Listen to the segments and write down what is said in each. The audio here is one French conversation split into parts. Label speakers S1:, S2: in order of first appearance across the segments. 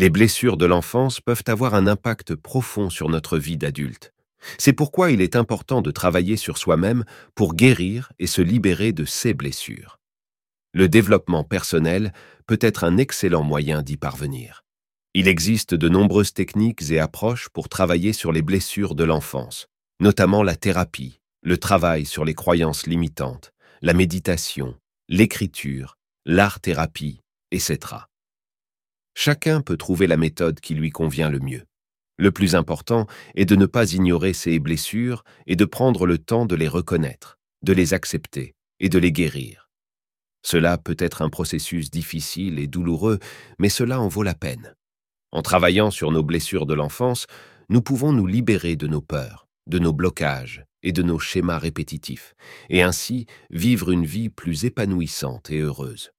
S1: Les blessures de l'enfance peuvent avoir un impact profond sur notre vie d'adulte. C'est pourquoi il est important de travailler sur soi-même pour guérir et se libérer de ces blessures. Le développement personnel peut être un excellent moyen d'y parvenir. Il existe de nombreuses techniques et approches pour travailler sur les blessures de l'enfance, notamment la thérapie, le travail sur les croyances limitantes, la méditation, l'écriture, l'art-thérapie, etc. Chacun peut trouver la méthode qui lui convient le mieux. Le plus important est de ne pas ignorer ces blessures et de prendre le temps de les reconnaître, de les accepter et de les guérir. Cela peut être un processus difficile et douloureux, mais cela en vaut la peine. En travaillant sur nos blessures de l'enfance, nous pouvons nous libérer de nos peurs, de nos blocages et de nos schémas répétitifs, et ainsi vivre une vie plus épanouissante et heureuse.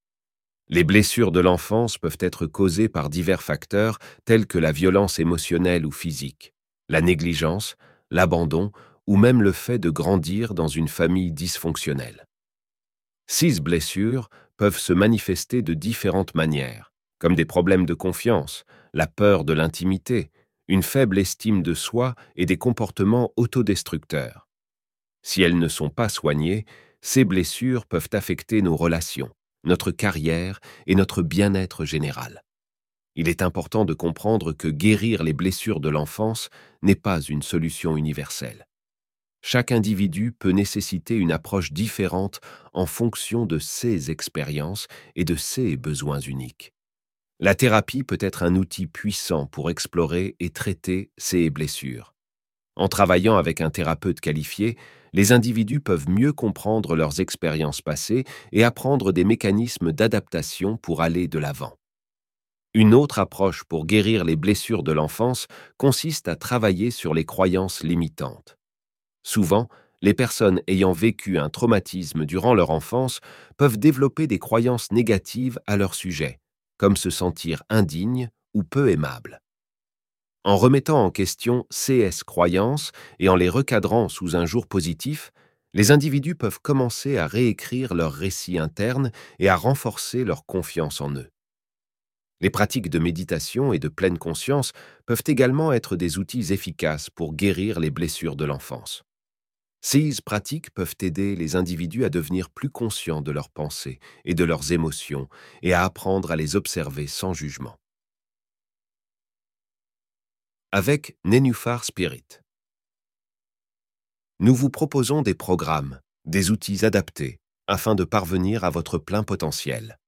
S1: Les blessures de l'enfance peuvent être causées par divers facteurs tels que la violence émotionnelle ou physique, la négligence, l'abandon ou même le fait de grandir dans une famille dysfonctionnelle. Six blessures peuvent se manifester de différentes manières, comme des problèmes de confiance, la peur de l'intimité, une faible estime de soi et des comportements autodestructeurs. Si elles ne sont pas soignées, ces blessures peuvent affecter nos relations, notre carrière et notre bien-être général. Il est important de comprendre que guérir les blessures de l'enfance n'est pas une solution universelle. Chaque individu peut nécessiter une approche différente en fonction de ses expériences et de ses besoins uniques. La thérapie peut être un outil puissant pour explorer et traiter ces blessures. En travaillant avec un thérapeute qualifié, les individus peuvent mieux comprendre leurs expériences passées et apprendre des mécanismes d'adaptation pour aller de l'avant. Une autre approche pour guérir les blessures de l'enfance consiste à travailler sur les croyances limitantes. Souvent, les personnes ayant vécu un traumatisme durant leur enfance peuvent développer des croyances négatives à leur sujet, comme se sentir indigne ou peu aimable. En remettant en question CS croyances et en les recadrant sous un jour positif, les individus peuvent commencer à réécrire leur récit interne et à renforcer leur confiance en eux. Les pratiques de méditation et de pleine conscience peuvent également être des outils efficaces pour guérir les blessures de l'enfance. Ces pratiques peuvent aider les individus à devenir plus conscients de leurs pensées et de leurs émotions et à apprendre à les observer sans jugement. Avec Nenufar Spirit. Nous vous proposons des programmes, des outils adaptés afin de parvenir à votre plein potentiel.